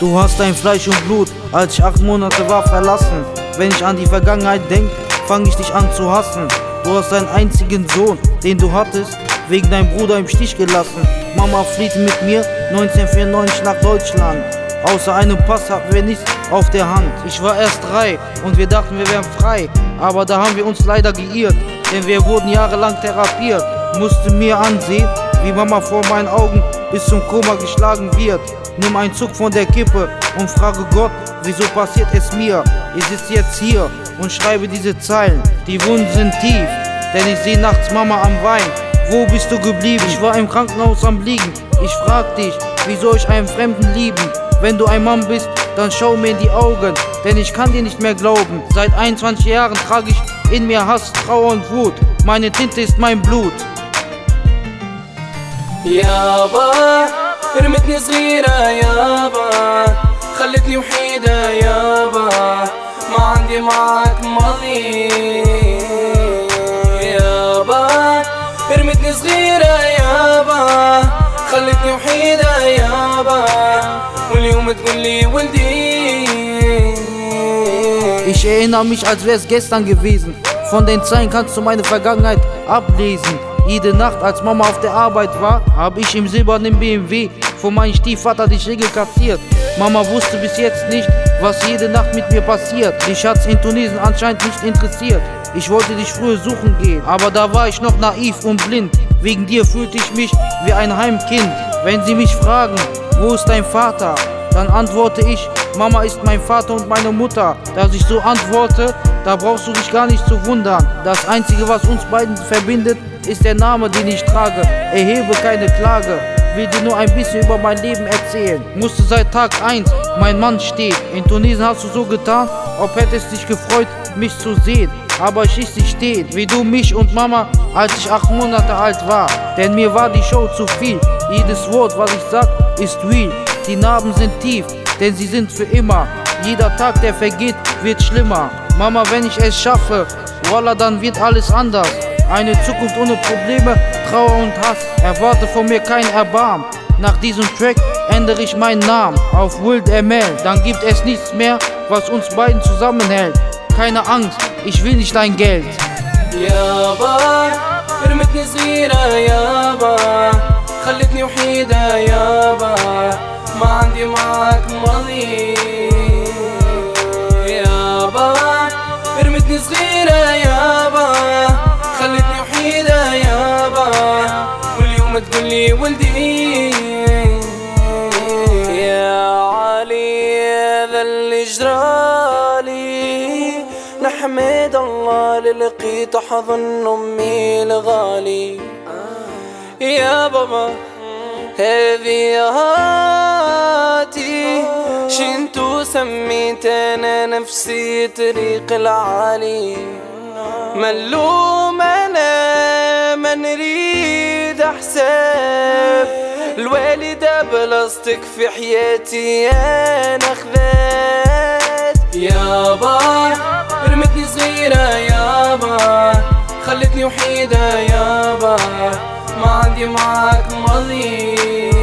Du hast dein Fleisch und Blut, als ich acht Monate war, verlassen. Wenn ich an die Vergangenheit denk, fang ich dich an zu hassen. Du hast deinen einzigen Sohn, den du hattest, wegen deinem Bruder im Stich gelassen. Mama flieht mit mir 1994 nach Deutschland. Außer einem Pass hatten wir nichts auf der Hand. Ich war erst drei und wir dachten, wir wären frei. Aber da haben wir uns leider geirrt, denn wir wurden jahrelang therapiert. Musste mir ansehen, wie Mama vor meinen Augen bis zum Koma geschlagen wird. Nimm einen Zug von der Kippe und frage Gott, wieso passiert es mir? Ich sitze jetzt hier und schreibe diese Zeilen. Die Wunden sind tief, denn ich sehe nachts Mama am Wein. Wo bist du geblieben? Ich war im Krankenhaus am Liegen. Ich frag dich, wie soll ich einen Fremden lieben? Wenn du ein Mann bist, dann schau mir in die Augen, denn ich kann dir nicht mehr glauben. Seit 21 Jahren trage ich in mir Hass, Trauer und Wut. Meine Tinte ist mein Blut. يابا رمتني صغيرة يابا خلتني وحيدة يابا ما عندي معك ماضي يابا رمتني صغيرة يابا خلتني وحيدة يابا واليوم تقولي ولدي Ich erinnere mich, als wär's gestern gewesen. Von den Zeilen kannst du meine Vergangenheit ablesen. Jede Nacht, als Mama auf der Arbeit war, hab ich im silbernen BMW von meinem Stiefvater die Schläge kassiert. Mama wusste bis jetzt nicht, was jede Nacht mit mir passiert. Dich hat's in Tunesien anscheinend nicht interessiert. Ich wollte dich früher suchen gehen, aber da war ich noch naiv und blind. Wegen dir fühlte ich mich wie ein Heimkind. Wenn sie mich fragen, wo ist dein Vater? Dann antworte ich, Mama ist mein Vater und meine Mutter. Dass ich so antworte, da brauchst du dich gar nicht zu wundern. Das Einzige, was uns beiden verbindet, ist der Name, den ich trage. Erhebe keine Klage, will dir nur ein bisschen über mein Leben erzählen. Musste seit Tag 1 mein Mann stehen. In Tunesien hast du so getan, ob hättest dich gefreut, mich zu sehen. Aber ich ließ dich stehen, wie du mich und Mama, als ich acht Monate alt war. Denn mir war die Show zu viel. Jedes Wort, was ich sag, ist real. Die Narben sind tief, denn sie sind für immer. Jeder Tag, der vergeht, wird schlimmer. Mama, wenn ich es schaffe, voila, dann wird alles anders. Eine Zukunft ohne Probleme, Trauer und Hass. Erwarte von mir kein Erbarm. Nach diesem Track ändere ich meinen Namen auf Wild ML. Dann gibt es nichts mehr, was uns beiden zusammenhält. Keine Angst, ich will nicht dein Geld. يابا رمتني صغيرة يابا خلتني وحيدة يابا ما عندي معك ماضي يابا رمتني صغيرة يابا خلتني وحيدة يابا واليوم تقولي ولدي. يا علي ذا اللي جرالي. نحمد الله لقيته حضن أمي الغالي يا بابا هذه سميت أنا نفسي طريق العالي. ملوم أنا ما نريد أحساب. الوالدة بلاستيك في حياتي أنا خذات يابا رمتني صغيرة يابا خلتني وحيدة يابا ما عندي معاك ماضي.